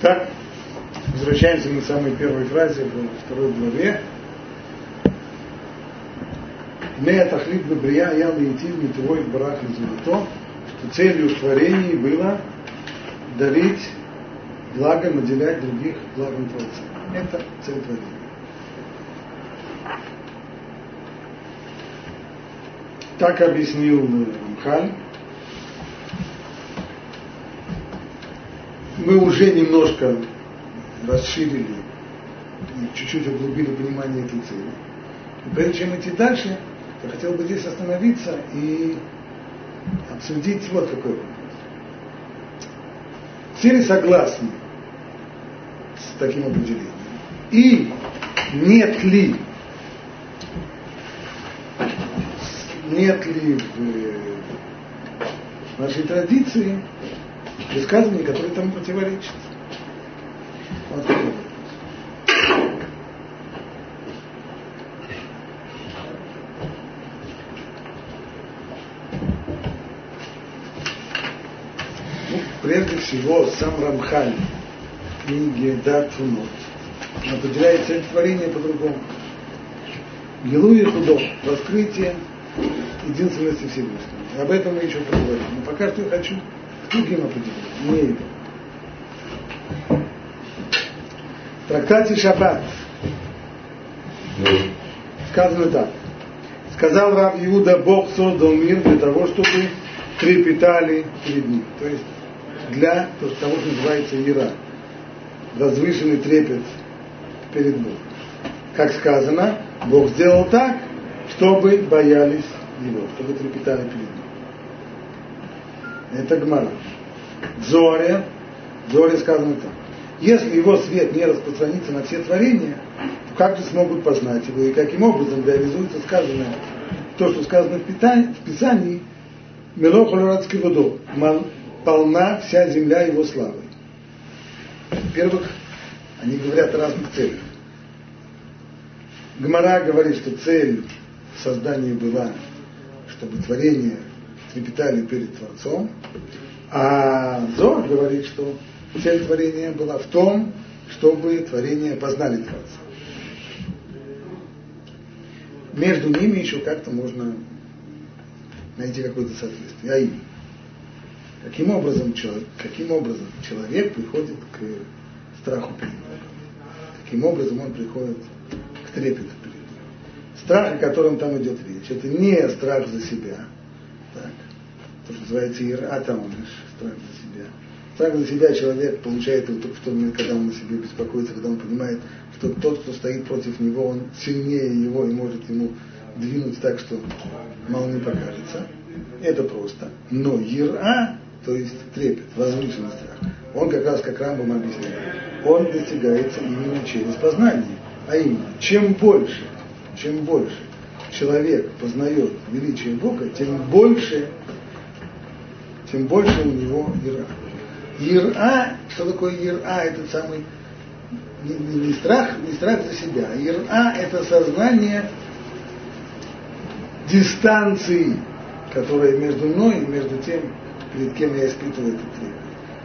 Так, возвращаемся мы к самой первой фразе во второй главе. Не тахлит бебрия я лейтив митвой барах то, что целью творений было дарить благо, наделять других благом Творца. Это цель творения. Так объяснил Рамхаль. Мы уже немножко расширили и чуть-чуть углубили понимание этой цели. И прежде чем идти дальше, я хотел бы здесь остановиться и обсудить вот какой вопрос. Все ли согласны с таким определением? И нет ли нет ли в нашей традиции высказываний, которые тому противоречат. Вот ну, прежде всего, сам Рамхаль в книге Дат Фунот определяет цель творения по-другому. Гилу и худо, раскрытие единственности Всевышнего. Об этом мы еще поговорим. Но пока что я хочу другим определениям, не это. В трактате Шаббат сказано так. Сказал Рав Иуда, Бог создал мир для того, чтобы трепетали перед ним. То есть для того, что называется ира. Возвышенный трепет перед Богом. Как сказано, Бог сделал так, чтобы боялись его, чтобы трепетали перед ним. Это Гмара. Зоре, Зоре сказано так. Если его свет не распространится на все творения, то как же смогут познать его и каким образом реализуется сказанное, то, что сказано в, питании, в Писании, Мелохолорадский водо, полна вся земля его славой. Во-первых, они говорят о разных целях. Гмара говорит, что цель создания была чтобы творения трепетали перед Творцом. А Зор говорит, что цель творения была в том, чтобы творения познали Творца. Между ними еще как-то можно найти какое-то соответствие. А именно, каким образом, человек, каким образом человек приходит к страху перед Богом? Каким образом он приходит к трепету Страх, о котором там идет речь, это не страх за себя. Так. То, что называется иратамуныш, страх за себя. Страх за себя человек получает только в тот момент, когда он о себе беспокоится, когда он понимает, что тот, кто стоит против него, он сильнее его и может ему двинуть так, что мало не покажется. Это просто. Но ира, то есть трепет, возвышенный страх, он как раз, как Рамбам объясняет, он достигается именно через познание. А именно, чем больше чем больше человек познает величие Бога, тем больше, тем больше у него ира. Ира, что такое ира? Это самый не, не, не страх, не страх за себя. Ира это сознание дистанции, которая между мной и между тем, перед кем я испытываю этот трепет.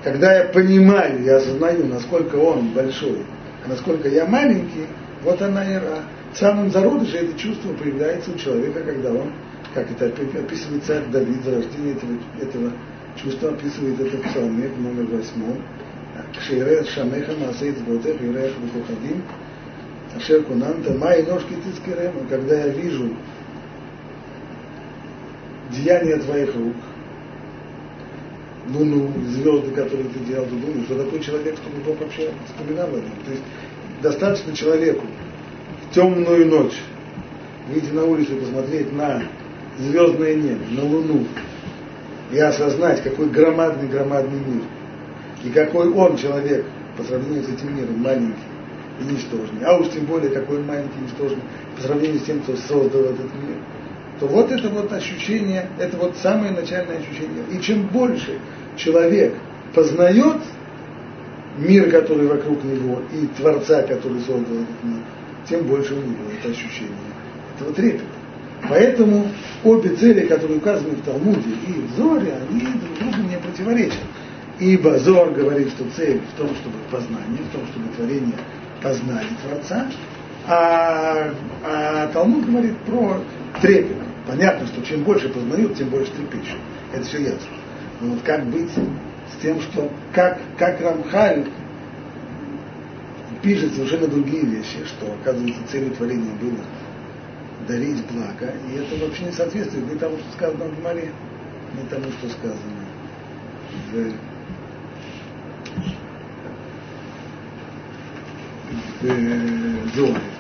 Когда я понимаю, я осознаю, насколько он большой, а насколько я маленький, вот она ира самом зародыше это чувство появляется у человека, когда он, как это описывает царь Давид, зарождение этого, этого чувства описывает это в псалме в номер восьмом. Кшейрет шамеха маасейт сботех, ирех бухадим, ашер кунанта, май ножки тискерем, когда я вижу деяния твоих рук, луну, звезды, которые ты делал, ты думаешь, что такой человек, чтобы Бог вообще вспоминал об этом. То есть достаточно человеку темную ночь, выйти на улицу и посмотреть на звездное небо, на Луну, и осознать, какой громадный-громадный мир, и какой он, человек, по сравнению с этим миром, маленький и ничтожный, а уж тем более, какой он маленький и ничтожный, по сравнению с тем, кто создал этот мир, то вот это вот ощущение, это вот самое начальное ощущение. И чем больше человек познает мир, который вокруг него, и Творца, который создал этот мир, тем больше у него это ощущение этого трепета. Поэтому обе цели, которые указаны в Талмуде и в Зоре, они друг другу не противоречат. Ибо Зор говорит, что цель в том, чтобы познание, в том, чтобы творение познали Творца, а, а Талмуд говорит про трепет. Понятно, что чем больше познают, тем больше трепещут. Это все ясно. Но вот как быть с тем, что как, как Рамхаль пишет совершенно другие вещи, что, оказывается, целью творения было дарить благо, и это вообще не соответствует ни тому, что сказано в Гмаре, ни тому, что сказано в в Зоре.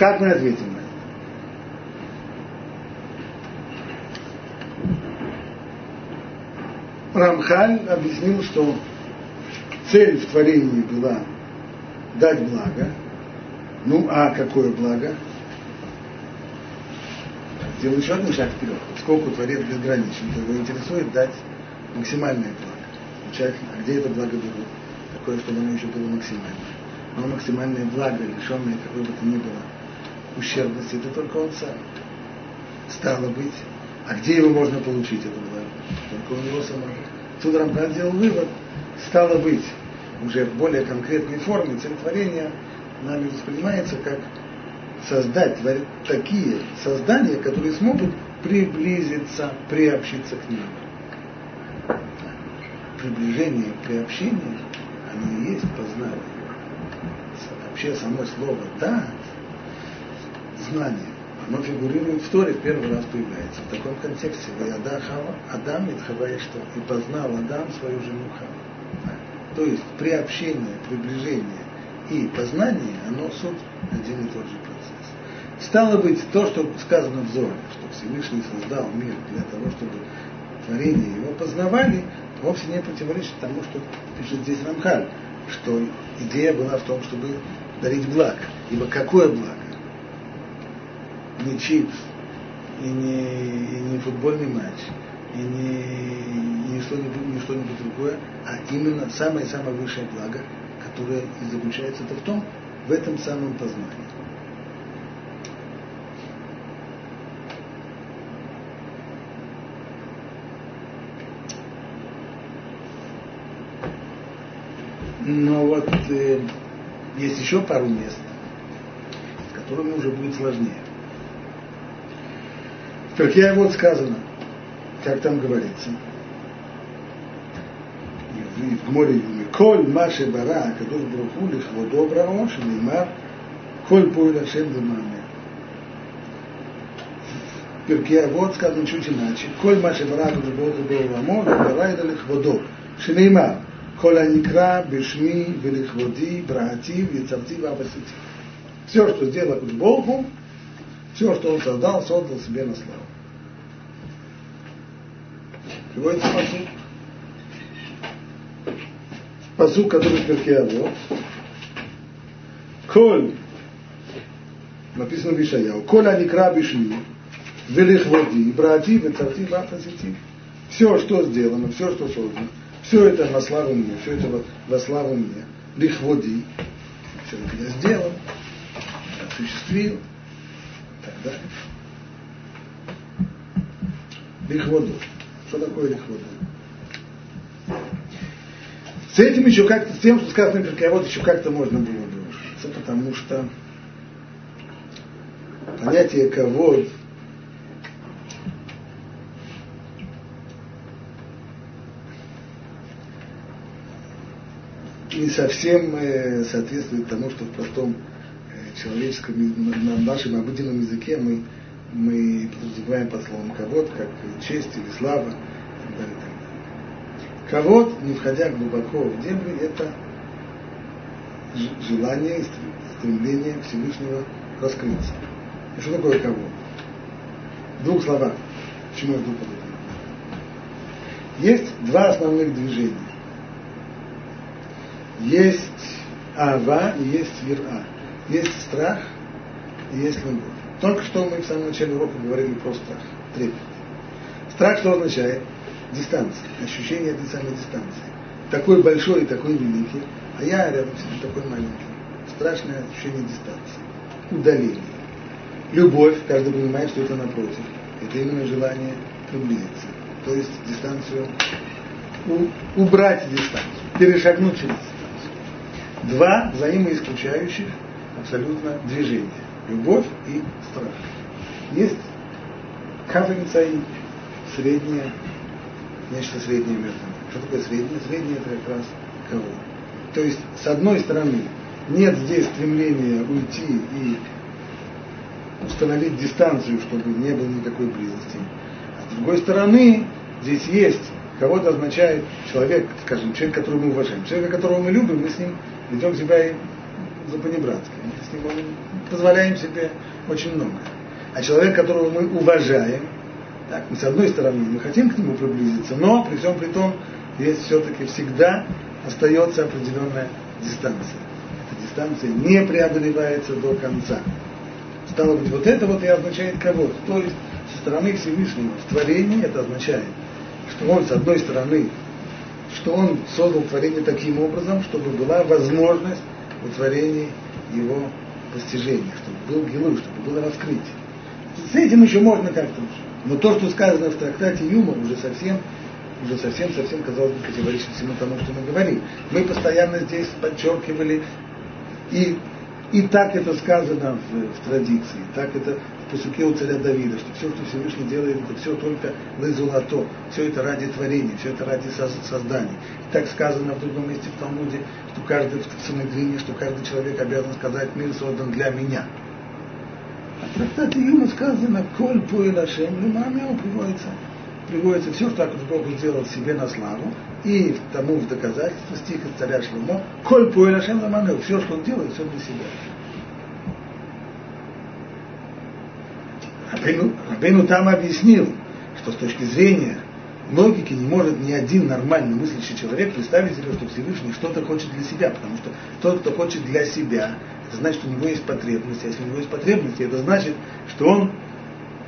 Как мы ответим на это? Рамхаль объяснил, что цель в творении была дать благо. Ну, а какое благо? Сделал еще один шаг вперед. Сколько Творец безграничен, то его интересует дать максимальное благо. Замечательно. А где это благо было? Такое, чтобы оно еще было максимальное. Но максимальное благо, лишенное какой бы то ни было ущербности, это только он сам. Стало быть, а где его можно получить, это благо? Только у него самого. Тут Рамхан сделал вывод, стало быть, уже в более конкретной форме цель творения нами воспринимается как создать такие создания, которые смогут приблизиться, приобщиться к нему. Приближение, приобщение, оно и есть познание. Вообще само слово «да» знание. Оно фигурирует в Торе, первый раз появляется. В таком контексте. Ваяда Хава, Адам и что? И познал Адам свою жену Хава. То есть приобщение, приближение и познание, оно суть один и тот же процесс. Стало быть, то, что сказано в Зоре, что Всевышний создал мир для того, чтобы творение его познавали, вовсе не противоречит тому, что пишет здесь Рамхаль, что идея была в том, чтобы дарить благо. Ибо какое благо? Не чипс, и не, и не футбольный матч, и не, и не что-нибудь, не что-нибудь другое, а именно самое-самое высшее благо, которое и заключается -то в том, в этом самом познании. Но вот э, есть еще пару мест, с которыми уже будет сложнее. Как я вот сказано, как там говорится, в море Коль Маши Бара, Кадош Бруху, Лихводо Брао, Шелимар, Коль Пойла Шем Демаме. Перке вот сказано чуть иначе. Коль Маши Бара, Кадош Бруху, Брао, Бара, это Лихводо. Шелимар, Коль Аникра, Бешми, Велихводи, Браати, Вицавти, Вапасити. Все, что сделал Богу, все, что он создал, создал себе на славу. Приводится посуд. Посуд, который в Перке Коль, написано в Ишаяу, Коль аникра бишми, велихводи, брати, вецарти, бафасити. Все, что сделано, все, что создано, все это на славу мне, все это во, славу мне. Лихводи, все это я сделал, осуществил, так далее. Лихводу. Что такое лихвода? С этим еще как-то, с тем, что сказано вот еще как-то можно было бы ужиться, потому что понятие кого не совсем э, соответствует тому, что в простом человеческом, на нашем обыденном языке мы мы подразумеваем под словом ковод, как честь или слава и так далее. Ковод, не входя глубоко в дебри, это желание стремление Всевышнего раскрыться. И что такое ковод? В двух словах. Почему я об Есть два основных движения. Есть ава и есть вира. Есть страх и есть любовь. Только что мы в самом начале урока говорили про страх, трепет. Страх что означает? Дистанция, ощущение этой самой дистанции. Такой большой и такой великий, а я рядом с ним такой маленький. Страшное ощущение дистанции, удаление. Любовь, каждый понимает, что это напротив. Это именно желание приблизиться. То есть дистанцию, у, убрать дистанцию, перешагнуть через дистанцию. Два взаимоисключающих абсолютно движения. Любовь и страх. Есть кафелицаи, среднее, нечто среднее между ними. Что такое среднее? Среднее это как раз кого? То есть, с одной стороны, нет здесь стремления уйти и установить дистанцию, чтобы не было никакой близости. А с другой стороны, здесь есть, кого-то означает человек, скажем, человек, которого мы уважаем. Человека, которого мы любим, мы с ним ведем себя за понебратски. Мы с ним позволяем себе очень много. А человек, которого мы уважаем, так, мы с одной стороны, мы хотим к нему приблизиться, но при всем при том, есть все-таки всегда остается определенная дистанция. Эта дистанция не преодолевается до конца. Стало быть, вот это вот и означает кого-то. То есть со стороны Всевышнего в творении это означает, что он с одной стороны, что он создал творение таким образом, чтобы была возможность в творении его постижения, чтобы был гилу, чтобы было раскрытие. С этим еще можно как-то. Но то, что сказано в трактате юмор, уже совсем уже совсем-совсем, казалось бы, противоречит всему тому, что мы говорим. Мы постоянно здесь подчеркивали и и так это сказано в, в традиции, так это в посуке у царя Давида, что все, что Всевышний делает, это все только лызулато, все это ради творения, все это ради создания. И так сказано в другом месте в Талмуде, что каждый в Санедрине, что каждый человек обязан сказать, мир создан для меня. А в трактате Юма сказано, коль поэль Ашем, Юмамео приводится, приводится все, что Бог сделал себе на славу, и тому в доказательство стих из царя Шломо, коль поэль Ашем Ламанел, все, что он делает, все для себя. Рабейну, там объяснил, что с точки зрения логики не может ни один нормально мыслящий человек представить себе, что Всевышний что-то хочет для себя, потому что тот, кто хочет для себя, это значит, что у него есть потребности. А если у него есть потребности, это значит, что он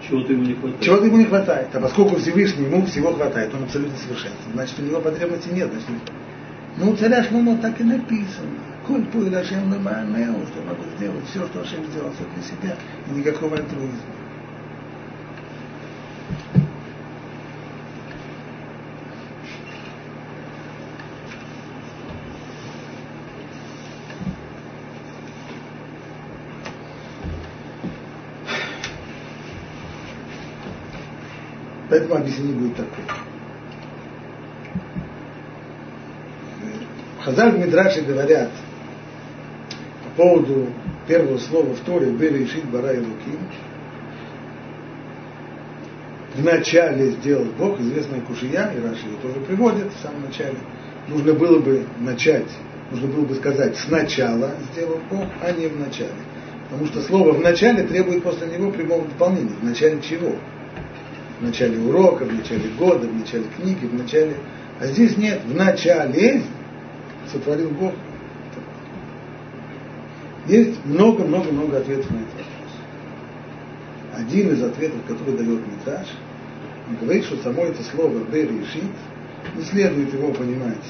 чего-то ему не хватает. Чего-то ему не хватает. А поскольку Всевышний ему всего хватает, он абсолютно совершенствен. Значит, у него потребностей нет. Значит, ну, у царя Шломо так и написано. Коль пуэль Ашем что могу сделать все, что Ашем сделал, все для себя, и никакого альтруизма. Поэтому объяснение будет такое. Хазаль в говорят по поводу первого слова в Торе «Бери Ишит Бара и Луки». Вначале сделал Бог, известная Кушия, и Раши ее тоже приводит в самом начале. Нужно было бы начать, нужно было бы сказать «сначала сделал Бог», а не «в начале». Потому что слово «в начале» требует после него прямого дополнения. В начале чего? в начале урока, в начале года, в начале книги, в начале... А здесь нет, в начале сотворил Бог. Есть много-много-много ответов на вопрос. Один из ответов, который дает Митраж, он говорит, что само это слово «бер» решит, не следует его понимать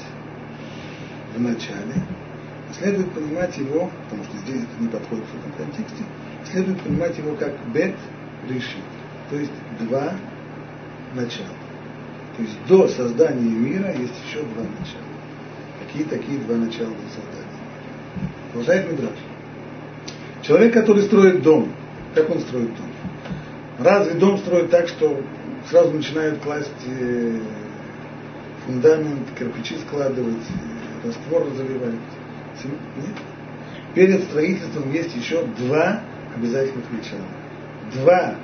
в начале, а следует понимать его, потому что здесь это не подходит в этом контексте, следует понимать его как «бет» решит. То есть два начала. То есть до создания мира есть еще два начала. Какие такие два начала до создания? Продолжает Мидраш. Человек, который строит дом, как он строит дом? Разве дом строит так, что сразу начинают класть э, фундамент, кирпичи складывать, э, раствор заливать? Нет. Перед строительством есть еще два обязательных начала. Два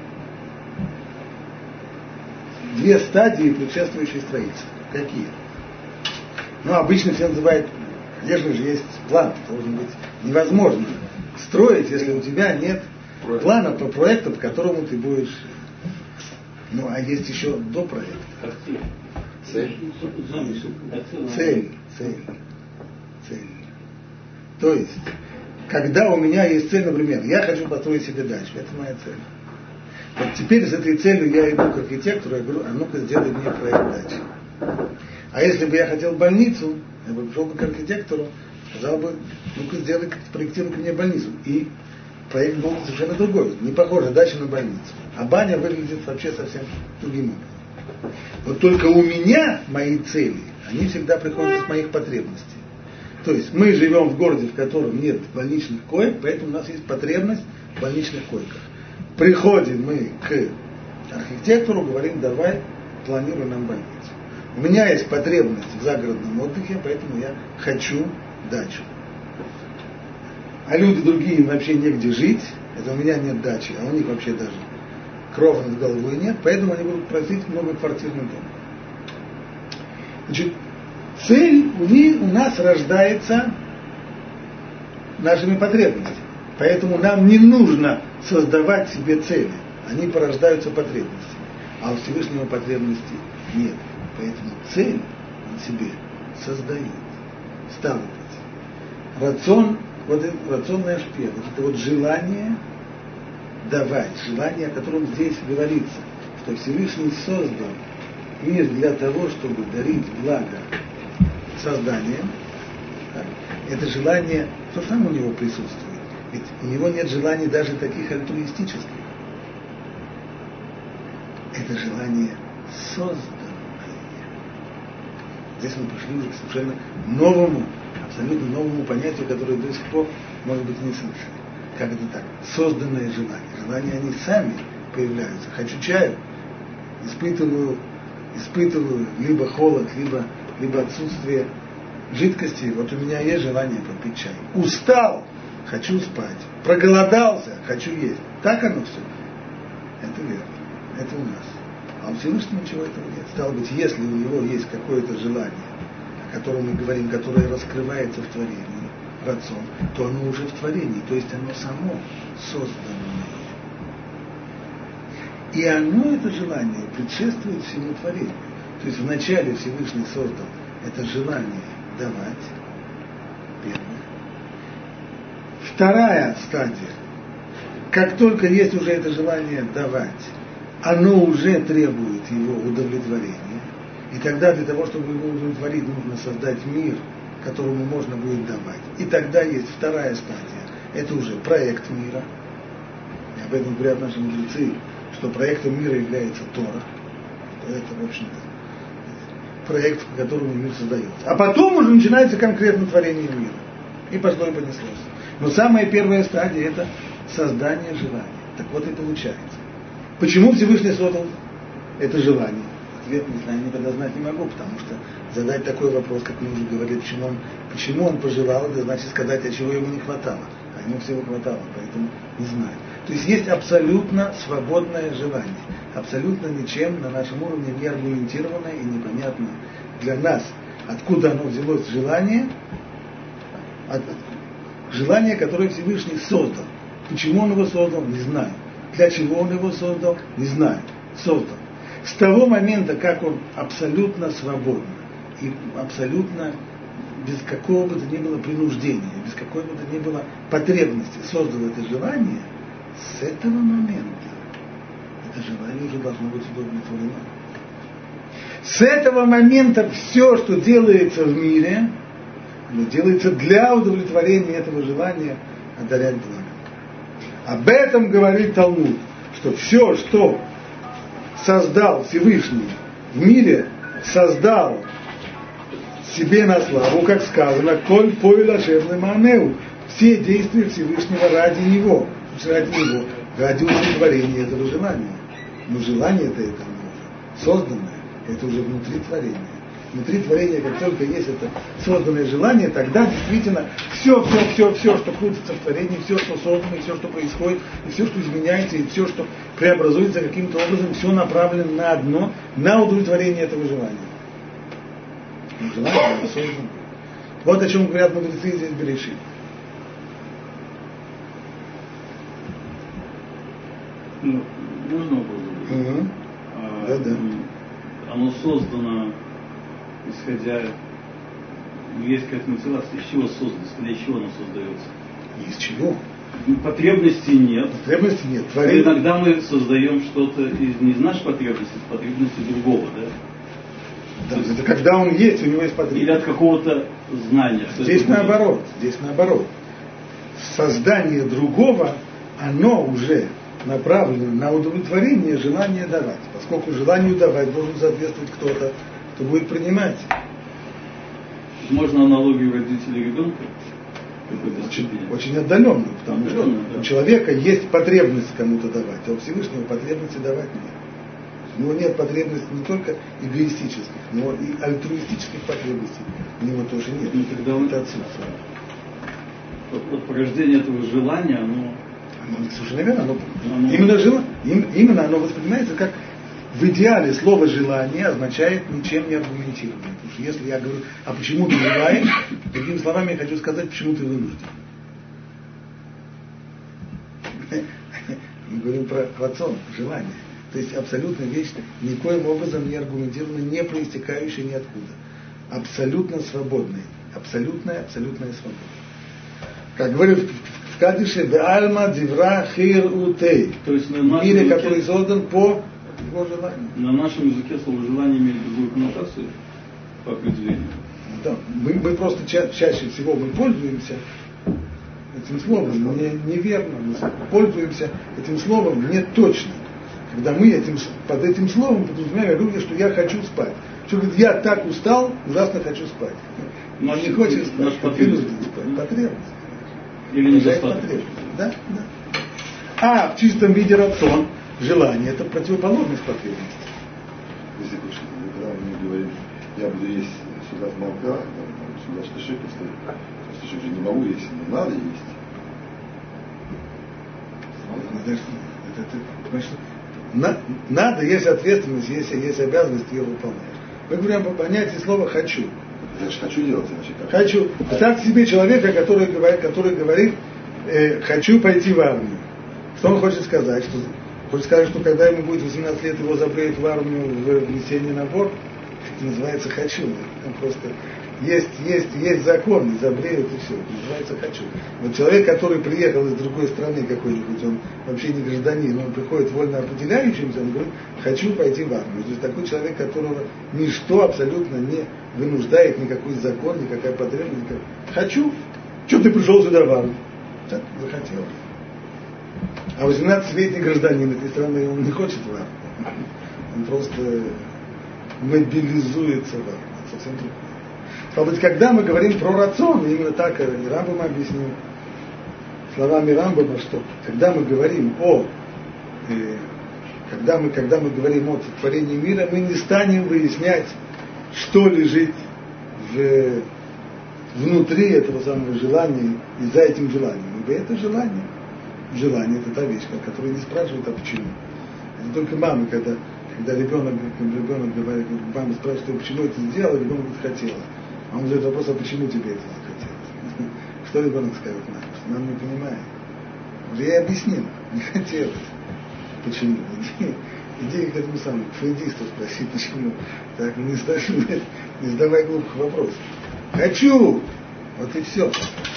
две стадии, предшествующие строительству. Какие? Ну, обычно все называют, конечно же, есть план, должен быть невозможно строить, если у тебя нет плана по проекту, по которому ты будешь. Ну, а есть еще до проекта. Цель. Цель, цель, цель. То есть, когда у меня есть цель, например, я хочу построить себе дачу, это моя цель. Вот теперь с этой целью я иду к архитектору и говорю, а ну-ка сделай мне проект дачи. А если бы я хотел больницу, я бы пришел бы к архитектору, сказал бы, ну-ка сделай, проектируй мне больницу. И проект был совершенно другой, не похоже дача на больницу. А баня выглядит вообще совсем другим образом. Вот только у меня мои цели, они всегда приходят из моих потребностей. То есть мы живем в городе, в котором нет больничных коек, поэтому у нас есть потребность в больничных койках. Приходим мы к архитектору, говорим, давай планируй нам больницу. У меня есть потребность в загородном отдыхе, поэтому я хочу дачу. А люди другие вообще негде жить, это у меня нет дачи, а у них вообще даже крова над головой нет, поэтому они будут просить многоквартирный дом. Значит, цель у, них, у нас рождается нашими потребностями. Поэтому нам не нужно создавать себе цели. Они порождаются потребностями. А у Всевышнего потребностей нет. Поэтому цель он себе создает. Быть, рацион, вот это рационный ашпет, это вот желание давать, желание, о котором здесь говорится, что Всевышний создал мир для того, чтобы дарить благо созданием, это желание, что там у него присутствует. Ведь у него нет желаний даже таких альтруистических. Это желание созданное. Здесь мы пришли к совершенно новому, абсолютно новому понятию, которое до сих пор, может быть, не слышали. Как это так? Созданное желание. Желания они сами появляются. Хочу чаю, испытываю, испытываю либо холод, либо, либо отсутствие жидкости. Вот у меня есть желание попить чай. Устал, хочу спать. Проголодался, хочу есть. Так оно все. Это верно. Это у нас. А у Всевышнего ничего этого нет. Стало быть, если у него есть какое-то желание, о котором мы говорим, которое раскрывается в творении, рацион, то оно уже в творении, то есть оно само созданное. И оно, это желание, предшествует всему творению. То есть вначале Всевышний создал это желание давать, первое. Вторая стадия. Как только есть уже это желание давать, оно уже требует его удовлетворения. И тогда для того, чтобы его удовлетворить, нужно создать мир, которому можно будет давать. И тогда есть вторая стадия. Это уже проект мира. И об этом говорят наши мудрецы, что проектом мира является Тора. Это, в общем-то, проект, по которому мир создается. А потом уже начинается конкретно творение мира. И пошло и понеслось. Но самая первая стадия – это создание желания. Так вот и получается. Почему Всевышний создал это желание? Ответ не знаю, никогда знать не могу, потому что задать такой вопрос, как мы уже говорили, почему он, почему он пожелал, это значит сказать, а чего ему не хватало. А ему всего хватало, поэтому не знаю. То есть есть абсолютно свободное желание, абсолютно ничем на нашем уровне не аргументированное и непонятное для нас, откуда оно взялось желание, от, желание, которое Всевышний создал. Почему он его создал, не знаю. Для чего он его создал, не знаю. Создал. С того момента, как он абсолютно свободно и абсолютно без какого бы то ни было принуждения, без какой бы то ни было потребности создал это желание, с этого момента это желание уже должно быть удовлетворено. С этого момента все, что делается в мире, оно делается для удовлетворения этого желания одарять благо. Об этом говорит Талмуд, что все, что создал Всевышний в мире, создал себе на славу, как сказано, коль поила манеу, все действия Всевышнего ради него, ради него, ради удовлетворения этого желания. Но желание-то это созданное, это уже внутри творения внутри творения, как только есть это созданное желание, тогда действительно все, все, все, все, что крутится в творении, все, что создано, и все, что происходит, и все, что изменяется, и все, что преобразуется каким-то образом, все направлено на одно, на удовлетворение этого желания. Но желание создано. Вот о чем говорят мудрецы здесь Берешит. Ну, можно вопрос? Угу. А, да, да. Оно создано исходя, есть какая-то мотивация, из чего создано, из чего оно создается. Из чего? Потребностей нет. Потребностей нет. Творение... Иногда мы создаем что-то из, не из нашей потребности, из потребности другого, да? Да, есть, это когда он есть, у него есть потребность. Или от какого-то знания. Здесь наоборот, здесь наоборот. Создание другого, оно уже направлено на удовлетворение желания давать. Поскольку желанию давать должен соответствовать кто-то, кто будет принимать. Можно аналогию родителей ребенка? Очень, очень отдаленно, потому отдаленно, что да. у человека есть потребность кому-то давать, а у Всевышнего потребности давать нет. У него нет потребностей не только эгоистических, но и альтруистических потребностей. У него тоже нет. Ну, когда он это отсутствует. Вот, вот порождение этого желания, оно... Оно совершенно верно. Оно, оно... Именно, жел... именно оно воспринимается как в идеале слово желание означает ничем не аргументированное. Потому что если я говорю, а почему ты желаешь, другими словами я хочу сказать, почему ты вынужден. Мы говорим про рацион, желание. То есть абсолютная вещь, никоим образом не аргументированная, не проистекающая ниоткуда. Абсолютно свободная. Абсолютная, абсолютная свобода. Как говорит в Кадише, Альма Дивра Хир Утей. То есть на мире, который создан по его желанию. На нашем языке слово желание имеет другую коннотацию по определению. Да, мы, мы просто ча чаще всего мы пользуемся этим словом, не, неверно, мы пользуемся этим словом не точно. Когда мы этим, под этим словом подразумеваем люди, что я хочу спать. Что говорит, я так устал, ужасно хочу спать. Но не хочет спать, наш потребность. спать. Потребность. Или недостаток. Да, да. А в чистом виде рацион, желание, это противоположность потребности. Если когда мы говорим, я буду есть сюда молока, сюда штыши постоит, штыши уже не могу есть, но надо есть. Это, это, это, на, надо, есть ответственность, есть, есть обязанность ее выполнять. Мы говорим по понятию слова «хочу». Значит, хочу делать, значит, как? Хочу. Представьте себе человека, который говорит, который говорит э, «хочу пойти в армию». Что он хочет сказать? Что, хочет сказать, что когда ему будет 18 лет, его забреют в армию в внесение набор. Это называется «хочу». Он просто есть, есть, есть закон, забреют и все. Называется хочу. Вот человек, который приехал из другой страны какой-нибудь, он вообще не гражданин, он приходит вольно определяющимся, он говорит, хочу пойти в армию. То есть такой человек, которого ничто абсолютно не вынуждает, никакой закон, никакая потребность. Хочу. Что ты пришел сюда в армию? Так, захотел. А 18-летний гражданин этой страны, он не хочет в армию. Он просто мобилизуется в армию. Совсем другое. Стало быть, когда мы говорим про рацион, именно так и Рамбам объяснил словами Рамбама, что когда мы говорим о э, когда мы, когда мы говорим о сотворении мира, мы не станем выяснять, что лежит в, внутри этого самого желания и за этим желанием. Ибо это желание. Желание – это та вещь, которая не спрашивает, а почему. Это только мама, когда, когда ребенок, ребенок говорит, мама спрашивает, почему это сделал, ребенок хотела. А он задает вопрос, а почему тебе это захотелось? Что ребенок скажет нам? Что нам не понимает. Уже я объяснил, не хотелось. Почему? Иди, иди к этому самому, к фрейдисту спроси, почему. Так, не, ставь, не задавай глупых вопросов. Хочу! Вот и все.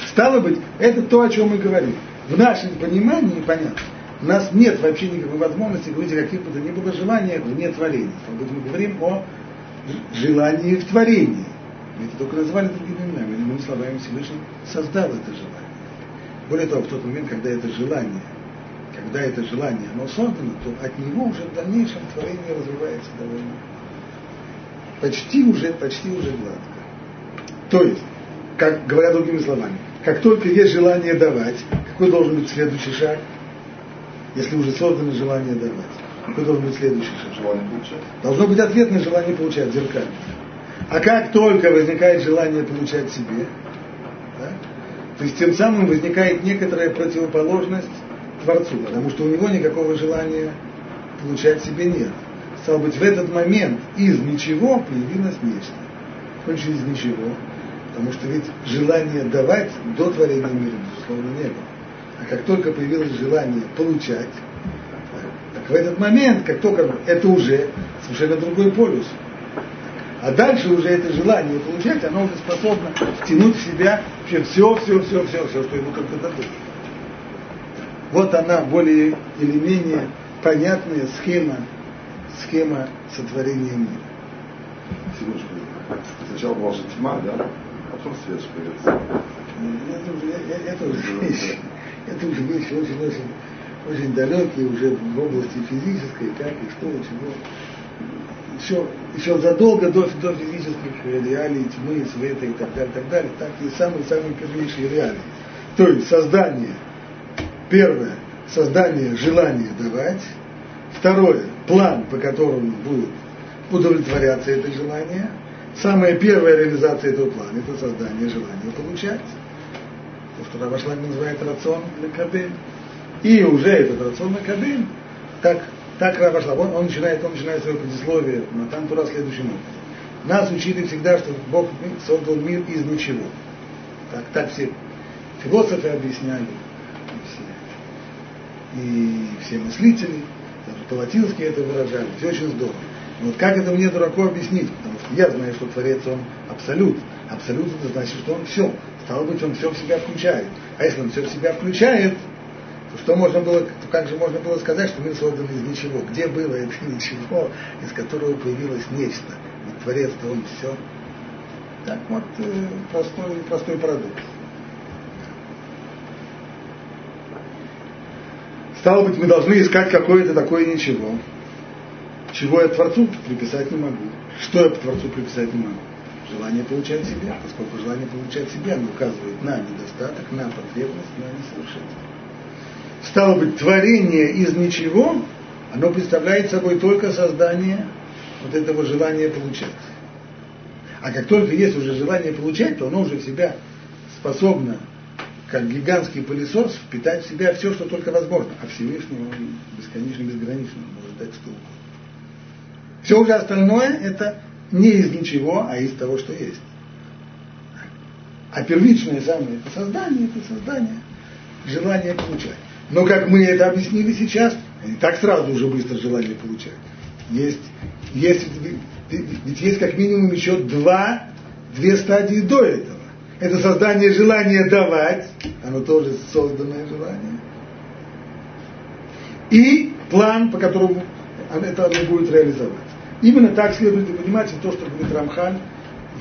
Стало быть, это то, о чем мы говорим. В нашем понимании понятно. У нас нет вообще никакой возможности говорить о каких бы то ни было желаниях вне творения. Мы говорим о желании в творении. Мы это только назвали другими именами. Иными словами, Всевышний создал это желание. Более того, в тот момент, когда это желание, когда это желание, оно создано, то от него уже в дальнейшем творение развивается довольно почти уже, почти уже гладко. То есть, как говоря другими словами, как только есть желание давать, какой должен быть следующий шаг? Если уже создано желание давать, какой должен быть следующий шаг? Желание получать. Должно быть ответное желание получать, зеркально. А как только возникает желание получать себе, да, то есть тем самым возникает некоторая противоположность Творцу, потому что у него никакого желания получать себе нет. Стало быть, в этот момент из ничего появилось нечто. Хочешь из ничего, потому что ведь желание давать до творения мира, безусловно, не было. А как только появилось желание получать, так в этот момент, как только это уже совершенно другой полюс. А дальше уже это желание получать, оно уже способно втянуть в себя вообще все, все, все, все, все, что ему как-то дадут. Вот она более или менее понятная схема, схема сотворения мира. Сначала была же тьма, да? Потом свет появился. Это уже, это уже вещь, это уже вещь очень-очень очень далекие уже в области физической, как и что, и чего. Еще, еще задолго до, до физических реалий, тьмы, света и так далее, так далее, так и самые-самые первейшие реалии. То есть создание, первое, создание желания давать, второе, план, по которому будет удовлетворяться это желание, самая первая реализация этого плана – это создание желания получать. То, что Равашлаг называет рацион для кабель. И уже этот рацион Макабим, так, так Равашлаг, он, он, начинает, он начинает свое предисловие на Тантура следующим образом. Нас учили всегда, что Бог создал мир из ничего. Так, так все философы объясняли, и все, и все мыслители, даже по-латински это выражали, все очень здорово. Но вот как это мне дураку объяснить? Я знаю, что Творец он абсолют. Абсолют это значит, что он все. Стало быть, он все в себя включает. А если он все в себя включает, то что можно было, то как же можно было сказать, что мир создан из ничего? Где было это ничего, из которого появилось нечто? Ведь Творец-то он все. Так вот, э, простой, простой парадокс. Стало быть, мы должны искать какое-то такое ничего, чего я Творцу приписать не могу. Что я Творцу приписать не могу? Желание получать себя, поскольку желание получать себя оно указывает на недостаток, на потребность, на несовершенство. Стало быть, творение из ничего, оно представляет собой только создание вот этого желания получать. А как только есть уже желание получать, то оно уже в себя способно, как гигантский пылесос, впитать в себя все, что только возможно. А Всевышний он бесконечно, безгранично может дать угодно. Все уже остальное это не из ничего, а из того, что есть. А первичное самое это создание, это создание желания получать. Но как мы это объяснили сейчас, не так сразу уже быстро желание получать. Есть, есть, ведь есть как минимум еще два, две стадии до этого. Это создание желания давать, оно тоже созданное желание. И план, по которому это будет реализовать. Именно так следует и понимать и то, что говорит Рамхан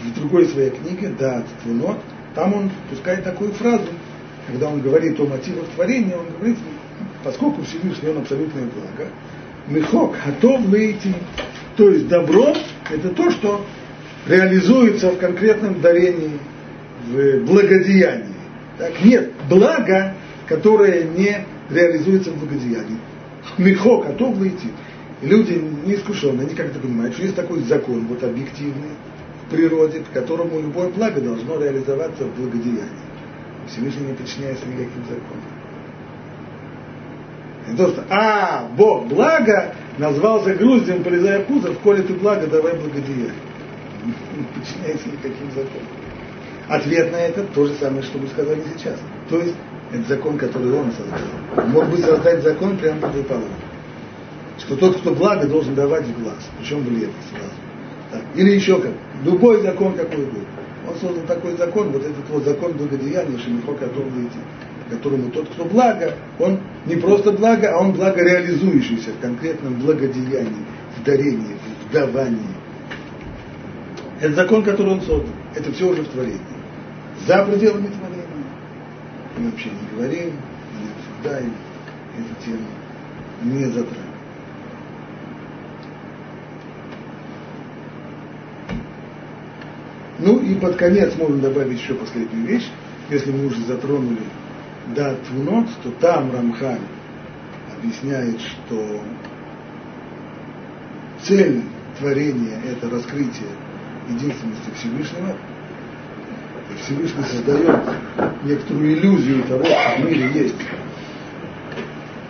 в другой своей книге, да, Твунот, там он пускает такую фразу, когда он говорит о мотивах творения, он говорит, поскольку Всевышний он абсолютное благо, мехок, готов выйти, то есть добро, это то, что реализуется в конкретном дарении, в благодеянии. Так, нет благо, которое не реализуется в благодеянии. Мехок, готов выйти. Люди неискушенные, они как-то понимают, что есть такой закон, вот объективный, в природе, по которому любое благо должно реализоваться в благодеянии. Всевышний не подчиняется никаким законам. Не то, что, а, Бог благо, назвался груздем, полезая кузов, коли ты благо, давай благодеяние. Не подчиняется никаким законам. Ответ на это то же самое, что мы сказали сейчас. То есть, это закон, который он создал. мог бы создать закон прямо противоположный. Что тот, кто благо, должен давать в глаз. Причем в левый сразу. Так. Или еще как. Любой закон, какой будет. Он создал такой закон, вот этот вот закон благодеяния, Шемихо, который идти, которому тот, кто благо, он не просто благо, а он благо реализующийся в конкретном благодеянии, в дарении, в давании. Это закон, который он создал. Это все уже в творении. За пределами творения. Мы вообще не говорим, не обсуждаем эту тему, не затрагиваем. Ну и под конец можно добавить еще последнюю вещь. Если мы уже затронули да Твунот, то там Рамхан объясняет, что цель творения – это раскрытие единственности Всевышнего. И Всевышний создает некоторую иллюзию того, что в мире есть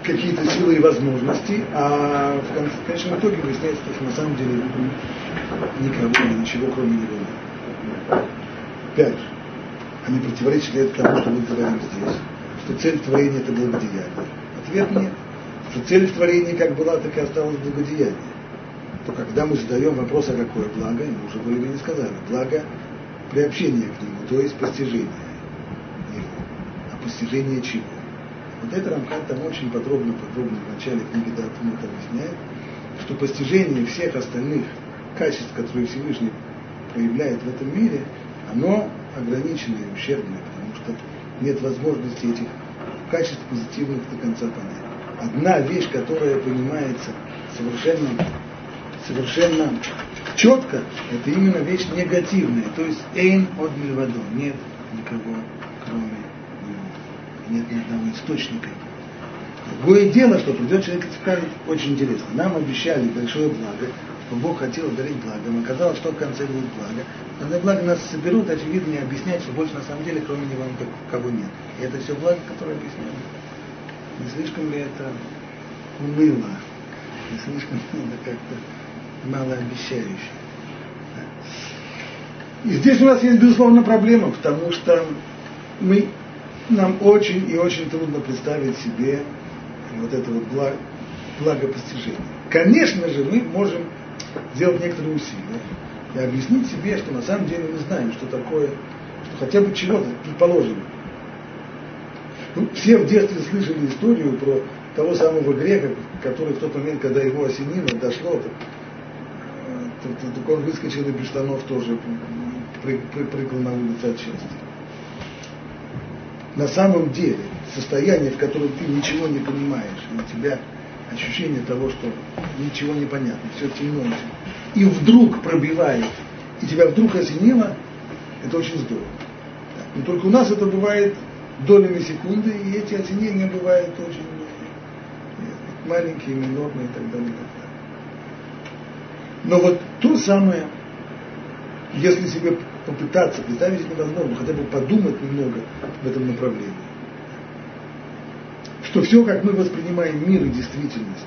какие-то силы и возможности, а в конечном итоге выясняется, что на самом деле никого, ничего кроме него нет. Опять же, они противоречат ли это тому, что мы говорим здесь, что цель творения это благодеяние. Ответ нет. Что цель творения как была, так и осталась благодеяние. что когда мы задаем вопрос, а какое благо, мы уже не сказали, благо приобщение к нему, то есть постижение его. А постижение чего? Вот это Рамхан там очень подробно, подробно в начале книги Датмут объясняет, что постижение всех остальных качеств, которые Всевышний проявляет в этом мире, оно ограниченное и ущербное, потому что нет возможности этих качеств позитивных до конца понять. Одна вещь, которая понимается совершенно, совершенно четко, это именно вещь негативная, то есть эйн от мильвадо, нет никого, кроме него, нет ни одного источника. Другое дело, что придет человек и скажет, очень интересно, нам обещали большое благо, Бог хотел дарить благом, оказалось, что в конце будет благо. Но на благо нас соберут, очевидно, не объяснять, что больше на самом деле кроме него никого нет. И это все благо, которое объясняли. Не слишком ли это уныло? Не слишком ли это как-то малообещающе? И здесь у нас есть, безусловно, проблема, потому что мы, нам очень и очень трудно представить себе вот это вот благо, благопостижение. Конечно же, мы можем сделать некоторые усилия и объяснить себе, что на самом деле мы знаем, что такое, что хотя бы чего-то, предположим. Ну, все в детстве слышали историю про того самого грека, который в тот момент, когда его осенило, дошло, так, так, так, так он выскочил и без штанов тоже прыгал на улицу от счастья. На самом деле, состояние, в котором ты ничего не понимаешь, и у тебя ощущение того, что ничего не понятно, все темно, и вдруг пробивает, и тебя вдруг осенило, это очень здорово. Но только у нас это бывает долями секунды, и эти осенения бывают очень маленькие, минорные и так далее. И так далее. Но вот то самое, если себе попытаться представить невозможно, хотя бы подумать немного в этом направлении что все, как мы воспринимаем мир и действительность,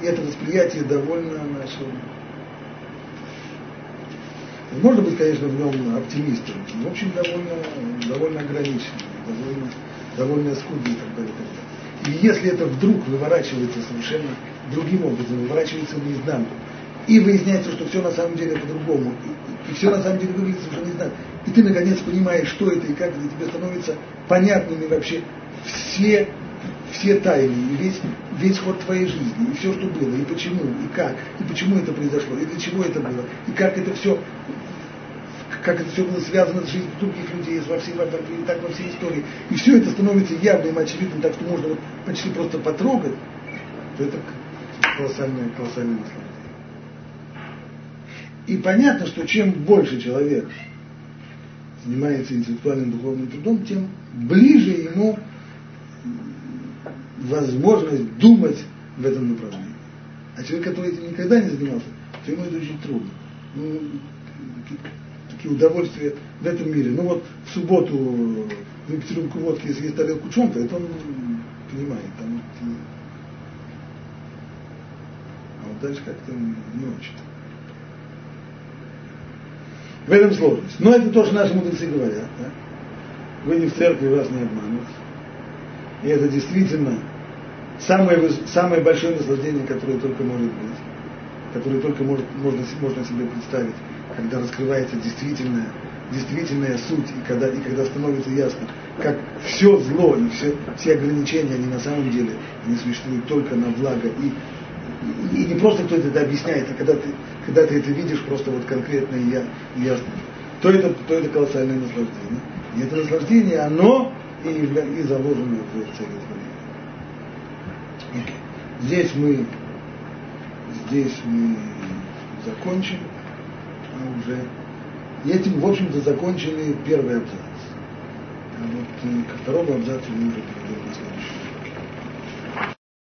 и это восприятие довольно наше. Можно быть, конечно, в нем оптимистом, но, в общем, довольно, довольно ограниченным, довольно, довольно скудным и так далее. Так далее. и если это вдруг выворачивается совершенно другим образом, выворачивается наизнанку, и выясняется, что все на самом деле по-другому, и, и все на самом деле выглядит совершенно наизнанку, и ты наконец понимаешь, что это и как это, тебе становится понятными вообще все, все тайны, и весь, весь ход твоей жизни, и все, что было, и почему, и как, и почему это произошло, и для чего это было, и как это все, как это все было связано с жизнью других людей, во всей, и так во всей истории. И все это становится явным, очевидным, так что можно вот почти просто потрогать, то это колоссальное, колоссальное наслаждение. И понятно, что чем больше человек занимается интеллектуальным духовным трудом, тем ближе ему возможность думать в этом направлении. А человек, который этим никогда не занимался, то ему это очень трудно. Ну, такие, удовольствия в этом мире. Ну вот в субботу выпить рюмку водки и съесть тарелку чонка, это он понимает. Там, вот, а вот дальше как-то не очень. В этом сложность. Но это тоже наши мудрецы говорят. Да? Вы не в церкви, вас не обманут. И это действительно самое, самое большое наслаждение, которое только может быть, которое только может, можно, можно себе представить, когда раскрывается действительная, действительная суть, и когда, и когда становится ясно, как все зло и все, все ограничения, они на самом деле они существуют только на благо. И, и, не просто кто-то это объясняет, а когда ты, когда ты это видишь просто вот конкретно и, я, и ясно, то это, то это колоссальное наслаждение. И это наслаждение, оно и, и заложено в цели творения. Здесь мы, здесь мы закончим, а уже этим, в общем-то, закончили первый абзац. А вот ко второму абзацу мы уже перейдем.